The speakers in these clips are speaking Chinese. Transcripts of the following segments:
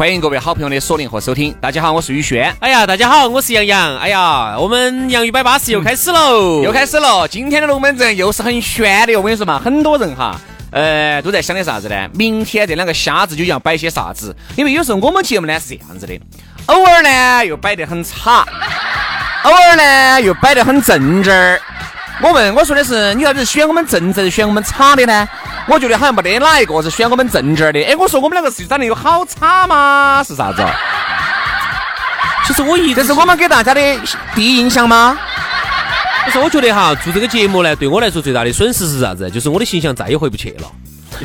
欢迎各位好朋友的锁定和收听。大家好，我是宇轩。哎呀，大家好，我是杨洋。哎呀，我们杨宇摆巴士又开始喽，又开始了。今天的龙门阵又是很悬的，我跟你说嘛，很多人哈，呃，都在想的啥子呢？明天这两个瞎子究竟要摆些啥子？因为有时候我们节目呢是这样子的，偶尔呢又摆得很差，偶尔呢又摆得很正正儿。我问我说的是，你到底是选我们正正，选我们差的呢？我觉得好像没得哪一个是选我们正正的。哎，我说我们两个是长得有好差吗？是啥子？其实我一这是我们给大家的第一印象吗？不是，我觉得哈，做这个节目呢，对我来说最大的损失是啥子？就是我的形象再也回不去了。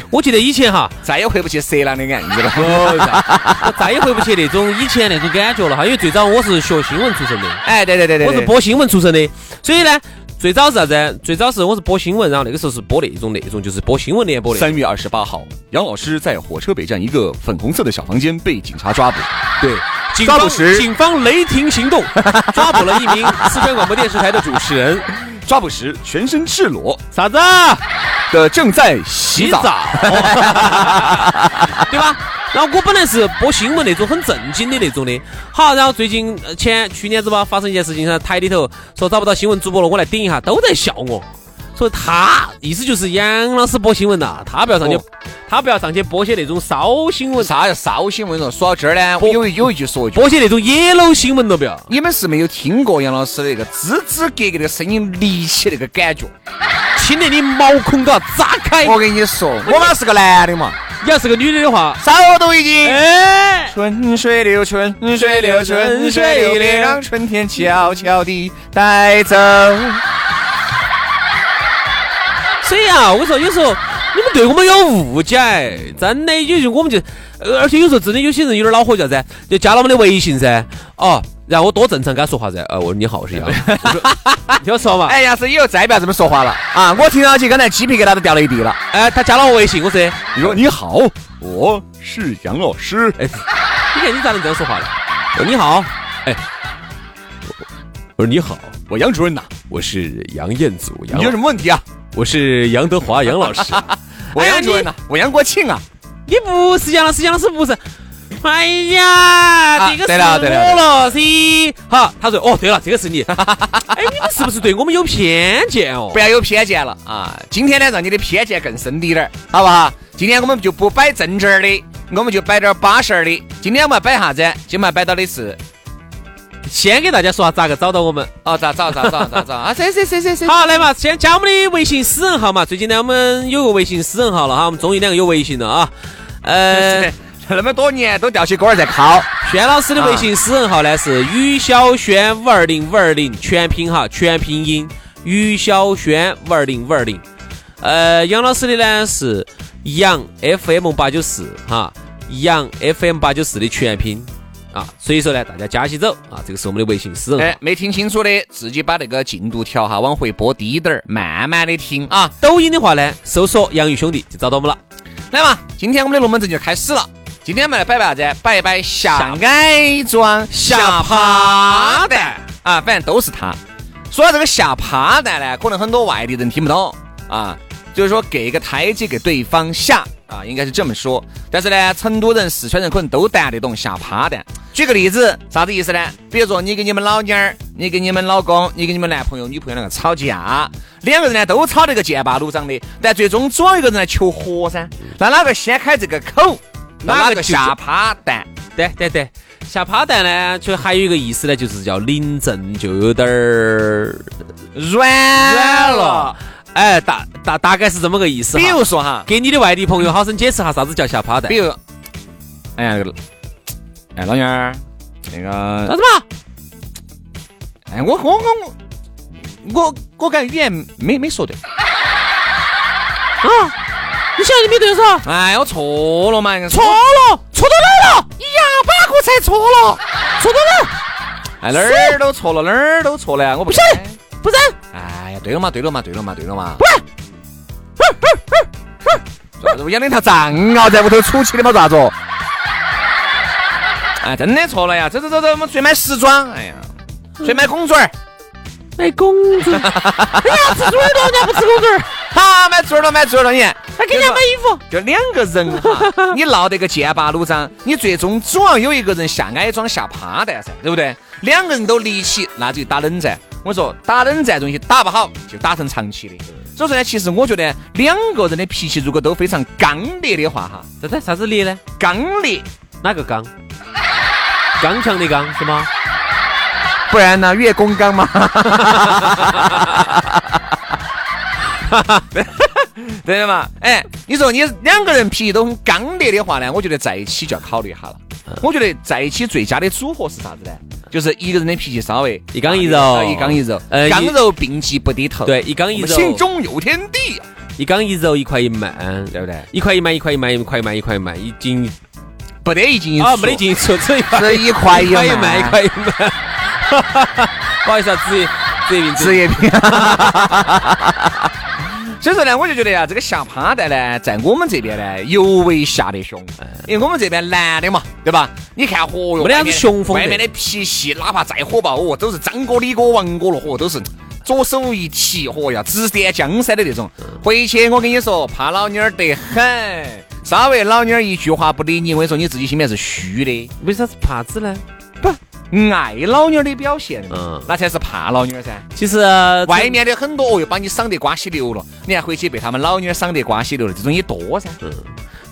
我记得以前哈，再也回不去色狼的案子了，我再也回不去那种以前那种感觉了哈。因为最早我是学新闻出身的，哎，对对对对，我是播新闻出身的，所以呢。最早是啥子？最早是我是播新闻，然后那个时候是播那种那种，就是播新闻联播的。三月二十八号，杨老师在火车北站一个粉红色的小房间被警察抓捕。对，抓捕时警方雷霆行动，抓捕了一名四川广播电视台的主持人。抓捕时全身赤裸，啥子？的正在洗澡，对吧？然后我本来是播新闻那种很正经的那种的，好，然后最近前去年子吧，发生一件事情，台里头说找不到新闻主播了，我来顶一下，都在笑我，所以他意思就是杨老师播新闻呐，他不要上去，他不要上去播些那种骚新闻，啥叫骚新闻了？说到这儿呢，我有有一句说一句，播些那种野 w 新闻都不要。你们是没有听过杨老师的那个吱吱格格的声音立起那个感觉，听得你毛孔都要炸开。我跟你说，我嘛是个男的嘛。你要是个女的的话，早都已经。哎，春水流，春水流，春水流，让春天悄悄地带走。所以啊，我跟你说，有时候你们对我们有误解，真的，有时候我们就，而且有时候真的有些人有点恼火，叫噻，就加了我们的微信噻，哦。然后我多正常跟他说话噻，呃，我说你好，我是杨，听我说嘛。哎，杨师以后再不要这么说话了啊！我听上去刚才鸡皮疙瘩都掉了一地了。哎，他加了我微信，我说你说你好，我是杨老师。哎，你看你咋能这样说话呢？我说你好，哎，我说你好，我杨主任呐，我是杨彦祖。杨你有什么问题啊？我是杨德华杨老师。我杨主任呐，我杨国庆啊。你不是杨老师，杨老师不是。哎呀，这个是我了噻。好，他说哦，对了，这个是你。哎，你们是不是对我们有偏见哦？不要有偏见了啊！今天呢，让你的偏见更深滴点儿，好不好？今天我们就不摆正经儿的，我们就摆点巴适儿的。今天我们要摆啥子？今天摆到的是，先给大家说下咋个找到我们哦？咋找？咋找？咋找？啊？谁谁谁谁谁？好，来嘛，先加我们的微信私人号嘛。最近呢，我们有个微信私人号了哈，我们终于两个有微信了啊。呃。那么多年都吊起锅儿在烤。轩老师的微信私人号呢是于小轩五二零五二零全拼哈全拼音于小轩五二零五二零。呃，杨老师的呢是杨 FM 八九四哈杨 FM 八九四的全拼啊，所以说呢大家加起走啊，这个是我们的微信私人。哎，没听清楚的自己把那个进度条哈往回拨低点儿，慢慢的听啊。抖音的话呢，搜索杨宇兄弟就找到我们了。来嘛，今天我们的龙门阵就开始了。今天我们来摆摆啥子？摆一摆下矮装、下趴蛋啊，反正都是他。说到这个下趴蛋呢，可能很多外地人听不懂啊，就是说给个台阶给对方下啊，应该是这么说。但是呢，成都人、四川人可能都谈得懂下趴蛋。举个例子，啥子意思呢？比如说你跟你们老娘儿，你跟你们老公，你跟你们男朋友、女朋友两个吵架，两个人呢都吵得个剑拔弩张的，但最终总有一个人来求和噻。那哪个先开这个口？哪个下趴蛋？对对对，下趴蛋呢，就还有一个意思呢，就是叫临阵就有点儿软软了。哎，大大大概是这么个意思。比如说哈，给你的外地朋友好生解释下啥子叫下趴蛋比。如，哎呀，那个，哎，老娘儿，那个，啥子嘛？哎，我我我我我我感觉语言没没说对，啊，你晓得你没对噻？哎，我错了嘛，错了，错到哪儿了？哑巴哥才错了，错到哪儿？哎，哪儿都错了，哪儿都错了，我不晓得不是，哎呀，对了嘛，对了嘛，对了嘛，对了嘛。不是，啥子？我养了一条藏獒在屋头出气的嘛，咋子？哎，真的错了呀！走走走走，我们出去买时装。哎呀，去买公嘴儿。买公主。哎呀，吃猪耳朵，人家不吃公主儿，好，买猪耳朵，买猪耳朵，你看，还给人家买衣服。就两个人哈，你闹得个剑拔弩张，你最终总要有一个人下矮桩下趴蛋噻，对不对？两个人都离起，那就打冷战。我说打冷战东西打不好，就打成长期的。所以说呢，其实我觉得两个人的脾气如果都非常刚烈的话哈，这这啥子烈呢？刚烈，哪个刚？刚强的刚是吗？不然呢月公刚嘛。对的嘛？哎，你说你两个人脾气都很刚烈的话呢，我觉得在一起就要考虑一下了。我觉得在一起最佳的组合是啥子呢？就是一个人的脾气稍微一刚一柔一刚一柔，呃刚柔并济不低头。对，一刚一柔，心中有天地啊，一刚一柔，一块一慢，对不对？一块一慢，一块一慢，一块一慢，一块一慢，一斤不得一斤一出啊，没得，进出，只 一快是一块一慢，一块一慢。不好意思啊，职业职业病，职业病。所以说呢，我就觉得呀，这个下趴蛋呢，在我们这边呢，尤为下得凶，因为我们这边男的嘛，对吧？你看，嚯哟，没得啥子外面雄风的外面的脾气，哪怕再火爆，哦，都是张哥、李哥、王哥了，嚯，都是左手一提，嚯呀，指点江山的那种。回去我跟你说，怕老妞儿得很，稍微老妞儿一句话不理你，我跟你说，你自己心里面是虚的。为啥子怕子呢？爱老妞儿的表现，嗯那才是怕老妞儿噻。其实呃外面的很多哦，又把你赏得瓜稀流了，你还回去被他们老妞儿赏得瓜稀流了，这种也多噻。嗯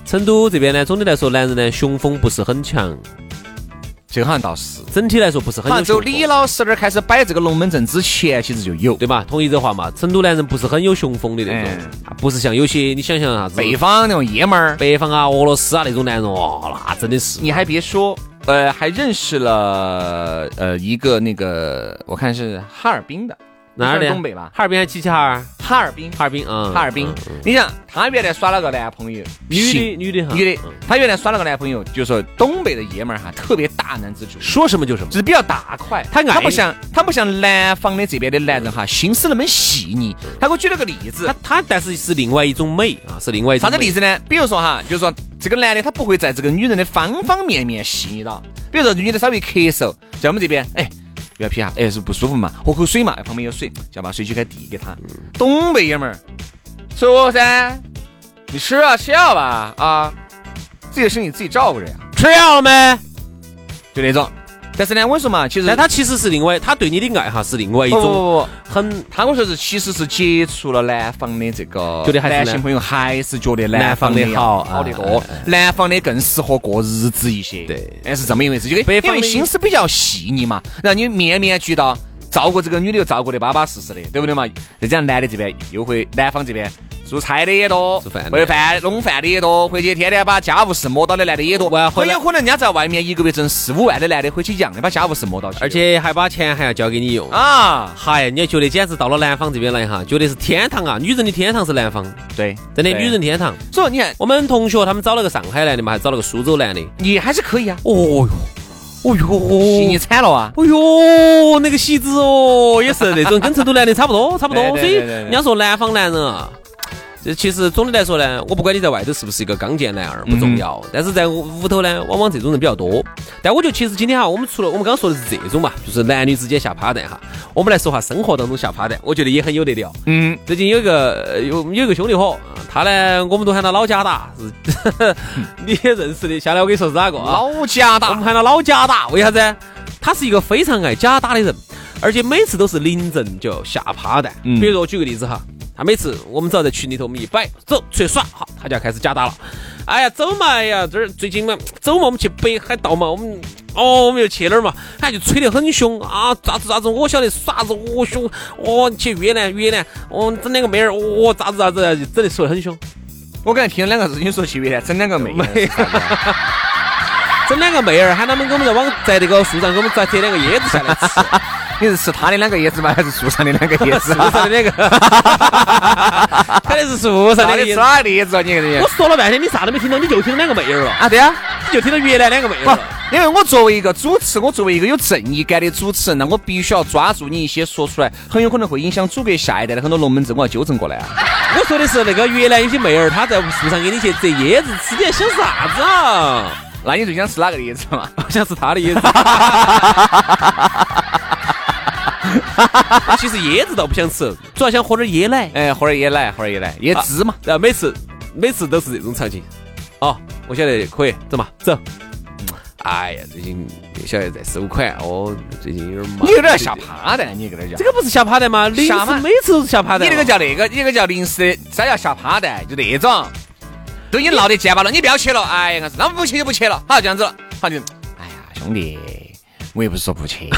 成都这边呢，总的来说，男人呢雄风不是很强，这个好像倒是，整体来说不是很好像走李老师那儿开始摆这个龙门阵之前，其实就有。对吧？同意这话嘛？成都男人不是很有雄风的那种不是像有些你想象啥子北方那种爷们儿，北方啊、俄罗斯啊那种男人，哦，那真的是你还别说，呃，还认识了呃一个那个，我看是哈尔滨的，哪儿的？东北吧？哈尔滨还是齐齐哈尔？哈尔滨，哈尔滨，啊，哈尔滨。你想，他原来耍了个男朋友，女的女的哈，女的嗯，他原来耍了个男朋友，就是说东北的爷们儿哈，特别大男子主义。说什么就什么就。是比较大块，他爱他不像他不像南方的这边的男人哈，心思那么细腻。他给我举了个例子他，他但是是另外一种美啊，是另外一种啥子例子呢？比如说哈，就是说这个男的他不会在这个女人的方方面面细腻到，比如说女的稍微咳嗽，在我们这边，哎。不要皮哈，哎，是不舒服嘛？喝口水嘛，旁边有水，就要把水就该递给他。东北爷们儿，说噻，你吃啊吃药吧啊，自己的身体自己照顾着呀，吃药了没？就那种。但是呢，我跟你说嘛，其实但他其实是另外，他对你的爱哈是另外一种不不，很他我说是其实是接触了南方的这个觉得还是男性朋友，还是觉得南方的好好得多哎哎，南方的更适合过日子一些。对哎，是这么一回事，就北方的因为心思比较细腻嘛，然后你面面俱到，照顾这个女的又照顾得巴巴适适的，对不对嘛？再加上男的这边又会，南方这边。做菜的也多，做饭的会饭弄饭的也多，回去天天把家务事摸到的男的也多。很有可能人家在外面一个月挣四五万的男的，回去一样的把家务事摸到起。而且还把钱还要交给你用。啊，嗨，你还觉得简直到了南方这边来哈，觉得是天堂啊！女人的天堂是南方，对，真的女人天堂。所以你看，我们同学他们找了个上海男的嘛，还找了个苏州男的。你还是可以啊。哦哟，哦哟，惨了啊！哦哟，那个喜子哦，也是那种跟成都男的差不多，差不多。所以人家说南方男人啊。这其实总的来说呢，我不管你在外头是不是一个刚健男儿不重要，但是在屋头呢，往往这种人比较多。但我觉得其实今天哈，我们除了我们刚刚说的是这种嘛，就是男女之间下趴蛋哈，我们来说下生活当中下趴蛋，我觉得也很有得聊。嗯，最近有一个呃有有一个兄弟伙，啊他呢我们都喊他老贾达，是 你也认识的。下来我跟你说是哪个啊？老家我们喊他老贾打，为啥子？他是一个非常爱假打的人，而且每次都是临阵就要下趴蛋。嗯比如说我举个例子哈，他每次我们只要在群里头我们一摆，走出去耍，好，他就要开始假打了。哎呀，走嘛，哎呀，这儿最近嘛，走嘛，我们去北海道嘛，我们哦，我们又去哪儿嘛？他就吹得很凶啊，咋子咋子，我晓得耍子，我凶，哦，去越南越南，哦，整两个妹儿，哦，咋子咋子，就整得说得很凶。我刚才听了两个字，你说去越南整两个妹儿，整两个妹儿，喊他们给我们在往在那个树上给我们摘摘两个椰子下来吃。你是吃他的两个椰子吗？还是树上的两个椰子？树上的两个，肯定是树上的椰子。到底吃哪个椰子啊？你我！说了半天，你啥都没听到，你就听到两个妹儿了，啊，对啊。你就听到越南两个妹儿不了。，因为我作为一个主持，我作为一个有正义感的主持人，那我必须要抓住你一些说出来很有可能会影响祖国下一代的很多龙门阵，我要纠正过来啊。我说的是那个越南有些妹儿，她在树上给你去摘椰子吃，你在想啥子啊？那你最想吃哪个椰子嘛？我想吃他的椰子。其实椰子倒不想吃，主要想喝点椰奶。哎，喝点椰奶，喝点椰奶，椰汁嘛。然后每次每次都是这种场景。哦，我晓得可以，走嘛，走。哎呀，最近又晓得在收款哦，最近有点忙。你有点吓趴蛋，你跟他讲这。个不是吓趴蛋吗？临下每次都是下趴蛋。你那个叫那个，你那个叫临时的，啥叫吓趴蛋？就那种，都已经闹得结巴了，你不要去了。哎呀，那么不去就不去了。好，这样子了，好就，哎呀，兄弟，我也不是说不去，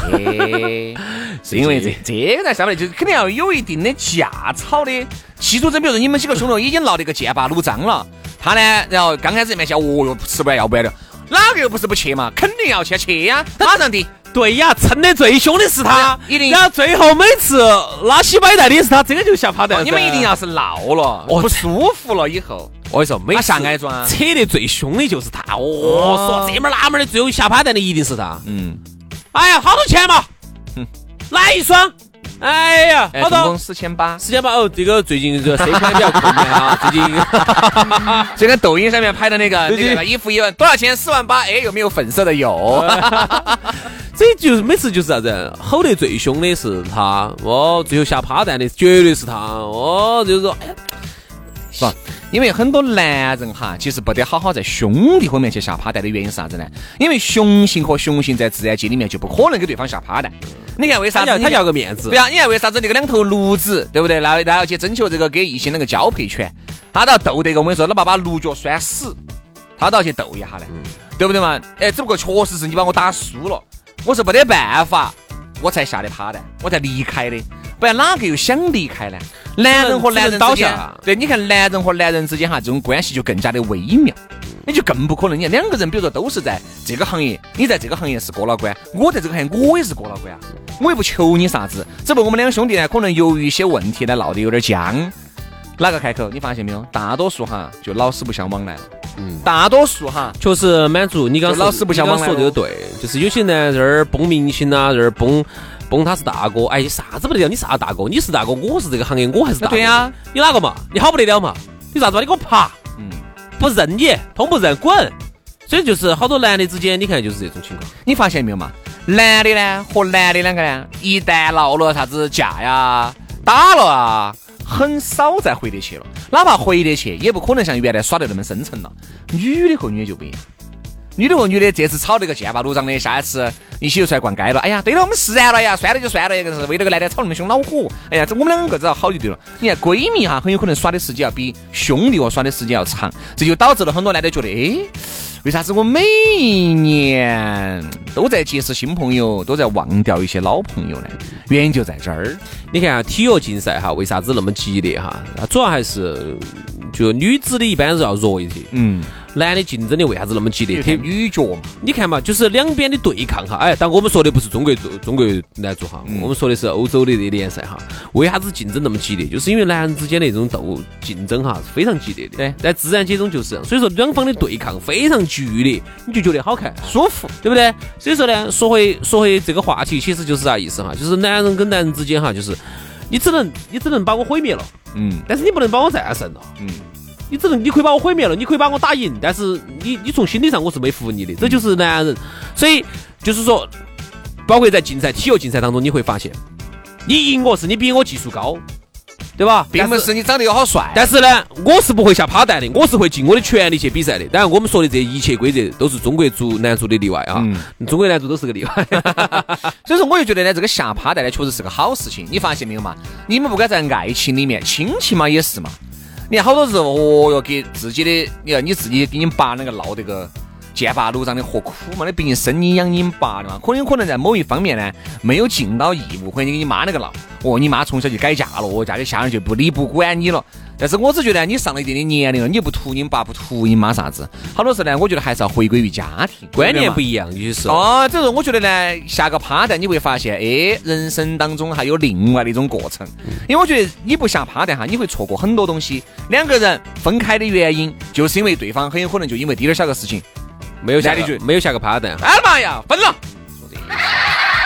是因为这这个在上面就是肯定要有一定的架吵的基础。这比如说你们几个兄弟已经闹得个剑拔弩张了，他呢，然后刚开始面笑，哦哟，吃不完要不完的，哪个又不是不去嘛？肯定要去，去呀，马上的。对呀，撑得最凶的是他，一定然后最后每次拉稀摆带的是他，这个就下趴蛋。你们一定要是闹了，不舒服了以后，我跟你说，每次下矮砖扯得最凶的就是他。哦，说这门儿那门儿的，最后下趴蛋的一定是他。嗯，哎呀，好多钱嘛？来一双。哎呀，哎，好多。四千八。四千八，哦，这个最近这个 C 款比较困难啊，最近 这个抖音上面拍的那个那个衣服一万多少钱？四万八。哎，有没有粉色的？有。这就是每次就是啥子，吼得最凶的是他，哦，最后下趴蛋的绝对是他，哦，就是说，哎呀，不，因为很多男人哈，其实不得好好在兄弟后面去下趴蛋的原因是啥子呢？因为雄性和雄性在自然界里面就不可能给对方下趴蛋。你看为啥子他要个面子对，啊，你看为啥子那个两头驴子，对不对？那那要去征求这个给异性那个交配权，他都要斗得个，我跟你说，哪怕把驴脚拴死，他都要去斗一下呢，对不对嘛？哎，只不过确实是你把我打输了，我是没得办法，我才下的趴蛋，我才离开的，不然哪个又想离开呢？男人和男人倒下，对，你看男人和男人之间哈，这种关系就更加的微妙。你就更不可能，你看两个人，比如说都是在这个行业，你在这个行业是过老关，我在这个行业我也是过老关啊，我也不求你啥子，只不过我们两兄弟呢，可能由于一些问题呢闹得有点僵，哪个开口？你发现没有？大多数哈就老死不相往来了，嗯，大多数哈，确实满足你刚老师不相往来说这个对，就是有些人在这儿崩明星啊，在这儿崩崩他是大哥，哎，你啥子不得了？你啥大哥？你是大哥，我是这个行业，我还是大哥。对呀你哪个嘛？你好不得了嘛？你啥子嘛？你给我爬！嗯，不认你，通不认滚。所以就是好多男的之间，你看就是这种情况。你发现没有嘛？男的呢和男的两个呢，一旦闹了啥子架呀、打了啊，很少再回得去了。哪怕回得去，也不可能像原来耍得那么深沉了。女的和女的就不一样。女的和女的这次吵那个剑拔弩张的，下一次一起就出来逛街了。哎呀，对了，我们释然了呀，算了就算了，这个是为了个男的吵那么凶恼火。哎呀，这我们两个只要好就对了。你看闺蜜哈，很有可能耍的时间要比兄弟伙耍的时间要长，这就导致了很多男的觉得，哎，为啥子我每一年都在结识新朋友，都在忘掉一些老朋友呢？原因就在这儿。你看啊体育竞赛哈，为啥子那么激烈哈？主要还是就女子的一般是要弱一些，嗯，男的竞争的为啥子那么激烈？特女角嘛，你看嘛，就是两边的对抗哈。哎，但我们说的不是中国足中国男足哈，嗯我们说的是欧洲的这联赛哈。为啥子竞争那么激烈？就是因为男人之间的这种斗竞争哈是非常激烈的。对在自然界中就是这样，所以说两方的对抗非常剧烈，你就觉得好看。舒服。对不对？所以说呢，说回说回这个话题，其实就是啥意思哈？就是男人跟男人之间哈，就是你只能你只能把我毁灭了，嗯但是你不能把我战胜了。嗯，你只能你可以把我毁灭了，你可以把我打赢，但是你你从心理上我是没服你的，这就是男人。所以就是说，包括在竞赛体育竞赛当中，你会发现，你赢我是你比我技术高，对吧？并不是你长得又好帅，但是呢，我是不会下趴蛋的，我是会尽我的全力去比赛的。当然，我们说的这一切规则都是中国足男足的例外啊，中国男足都是个例外。所以说，我就觉得呢，这个下趴蛋呢，确实是个好事情。你发现没有嘛？你们不该在爱情里面，亲情嘛也是嘛。你看好多时候，哦哟，给自己的，你看你自己给你爸那个闹这个，剑拔弩张的何苦嘛？那毕竟生你养你爸的嘛，可能可能在某一方面呢，没有尽到义务，或者你跟你妈那个闹，哦，你妈从小就改嫁了，哦，家里下人就不理不管你了。但是我只觉得你上了一定的年龄了，你又不图你爸，不图你妈啥子，好多事呢，我觉得还是要回归于家庭，观念不一样，有些时候。哦，这种我觉得呢，下个趴蛋你会发现，哎，人生当中还有另外的一种过程。因为我觉得你不下趴蛋哈，你会错过很多东西。两个人分开的原因，就是因为对方很有可能就因为滴点小个事情。没有下个，没有下个趴蛋。哎妈呀，分了！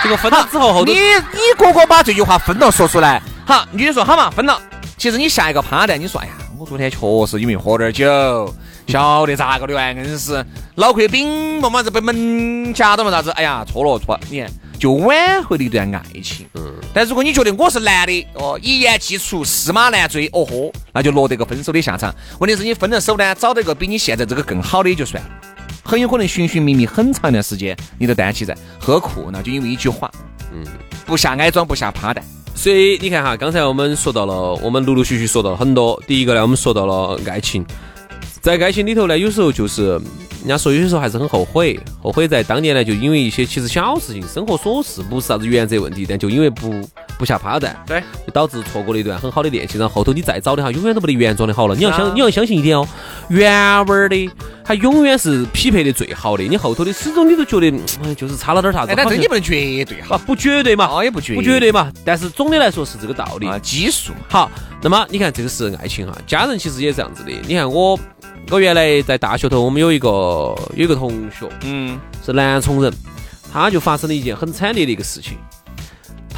这个分了之后，后你你哥哥把这句话分了说出来，好，女的说好嘛，分了。其实你下一个趴蛋，你说哎呀，我昨天确实因为喝点酒，晓得咋个的哇，硬是脑壳饼嘛嘛子被门夹到嘛啥子？哎呀，错了错，你看就挽回了一段爱情。嗯。但如果你觉得我是男的，哦，一言既出，驷马难追，哦豁，那就落得个分手的下场。问题是你分了手呢，找到一个比你现在这个更好的也就算了。很有可能寻寻觅觅很长一段时间，你都担起在何苦呢？就因为一句话，嗯，不下矮装不下趴蛋。所以你看哈，刚才我们说到了，我们陆陆续续说到了很多。第一个呢，我们说到了爱情，在爱情里头呢，有时候就是。人家说有些时候还是很后悔，后悔在当年呢，就因为一些其实小事情、生活琐事，不是啥子原则问题，但就因为不不下趴蛋，对，就导致错过了一段很好的恋情。然后后头你再找的话，永远都不得原装的好了。你要相你要相信一点哦，原味儿的，它永远是匹配的最好的。你后头的始终你都觉得，哎，就是差了点啥子。但这你不能绝对哈，不绝对嘛，哦也不绝不绝对嘛。但是总的来说是这个道理啊，基数。好，那么你看这个是爱情哈，家人其实也这样子的。你看我。我原来在大学头，我们有一个有一个同学，嗯，是南充人，他就发生了一件很惨烈的一个事情。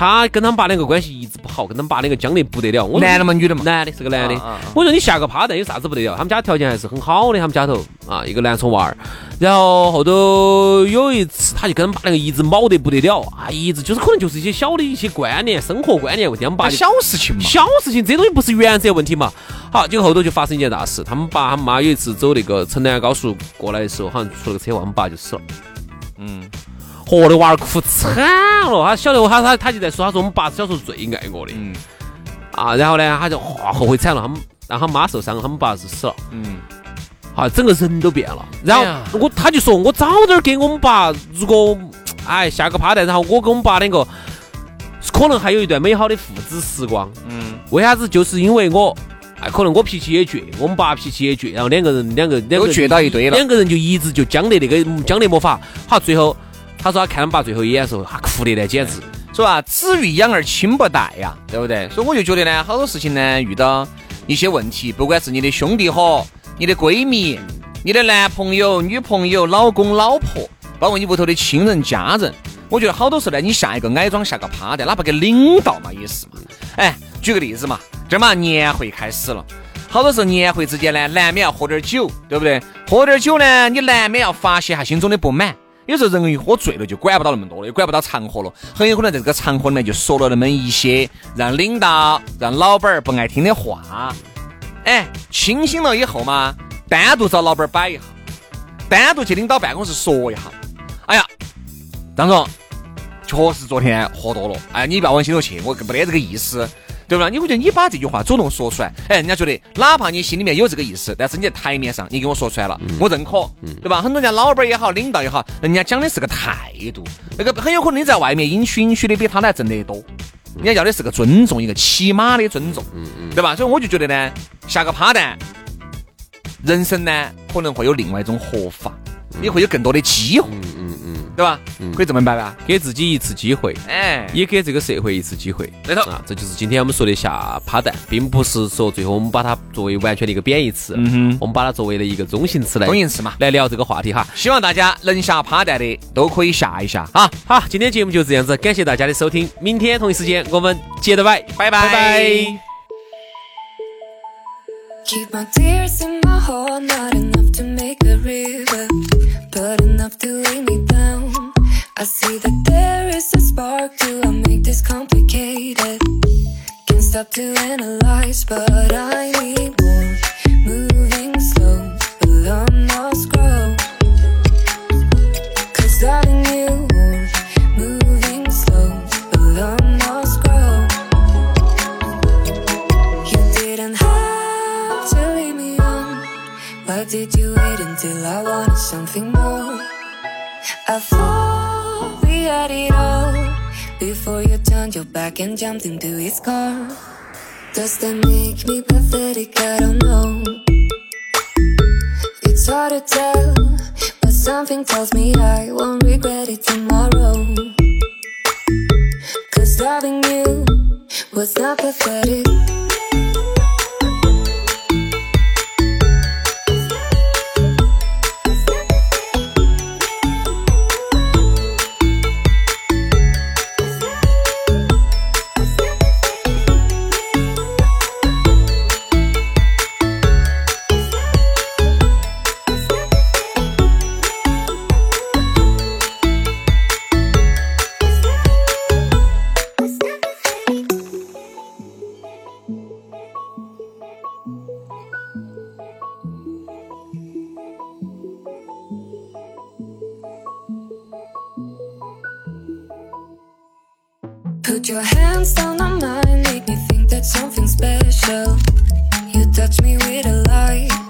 他跟他们爸两个关系一直不好，跟他们爸两个僵得不得了。我男的嘛？女的嘛？男的，是个男的。我说你下个趴蛋有啥子不得了？他们家条件还是很好的，他们家头啊，一个南充娃儿。然后后头有一次，他就跟他们爸两个一直卯得不得了啊，一直就是可能就是一些小的一些观念、生活观念问题。他们爸小事情嘛，小事情，这东西不是原则问题嘛。好，结果后头就发生一件大事，他们爸他们妈有一次走那个城南高速过来的时候，好像出了个车祸，他们爸就死了。嗯。我的娃儿哭惨了，他晓得我，他他他就在说，他说我们爸小时候最爱我的，嗯，啊，然后呢，他就哇后悔惨了，他们让他妈受伤，他们爸是死了，嗯，好，整个人都变了。然后我他就说我早点给我们爸，如果哎下个趴蛋，然后我跟我们爸两个可能还有一段美好的父子时光，嗯，为啥子？就是因为我哎，可能我脾气也倔，我们爸脾气也倔，然后两个人两个两个倔到一堆了，两个人就一直就僵得那个僵得没法，好，最后。他说他看他爸最后一眼的时候，他哭的呢，简直，说啊，子欲养而亲不待呀，对不对？所以我就觉得呢，好多事情呢，遇到一些问题，不管是你的兄弟伙、你的闺蜜、你的男朋友、女朋友、老公、老婆，包括你屋头的亲人、家人，我觉得好多时候呢，你下一个矮桩，下个趴的，哪怕给领导嘛，也是嘛。哎，举个例子嘛，这嘛年会开始了，好多时候年会之间呢，难免要喝点酒，对不对？喝点酒呢，你难免要发泄下心中的不满。有时候人一喝醉了，就管不到那么多了，也管不到场合了，很有可能在这个场合里面就说了那么一些让领导、让老板儿不爱听的话。哎，清醒了以后嘛，单独找老板儿摆一下，单独去领导办公室说一下。哎呀，张总，确实昨天喝多了。哎，你不要往心头去，我没得这个意思。对吧？你会觉得你把这句话主动说出来，哎，人家觉得哪怕你心里面有这个意思，但是你在台面上你给我说出来了，我认可，对吧？很多人家老板也好，领导也好，人家讲的是个态度，那个很有可能你在外面阴虚阴虚的比他来挣得多，人家要的是个尊重，一个起码的尊重，对吧？所以我就觉得呢，下个趴蛋，人生呢可能会有另外一种活法，也会有更多的机会。对吧？可以这么办吧？给自己一次机会，哎，也给这个社会一次机会。对头啊，这就是今天我们说的下趴蛋，并不是说最后我们把它作为完全的一个贬义词，嗯哼，我们把它作为了一个中性词来，中性词嘛，来聊这个话题哈。希望大家能下趴蛋的都可以下一下啊。好，今天节目就这样子，感谢大家的收听，明天同一时间我们接着摆，拜拜拜拜。but to tell, but something tells me I won't regret it tomorrow. Cause loving you was not pathetic. Put your hands down on mine, make me think that something special. You touch me with a light.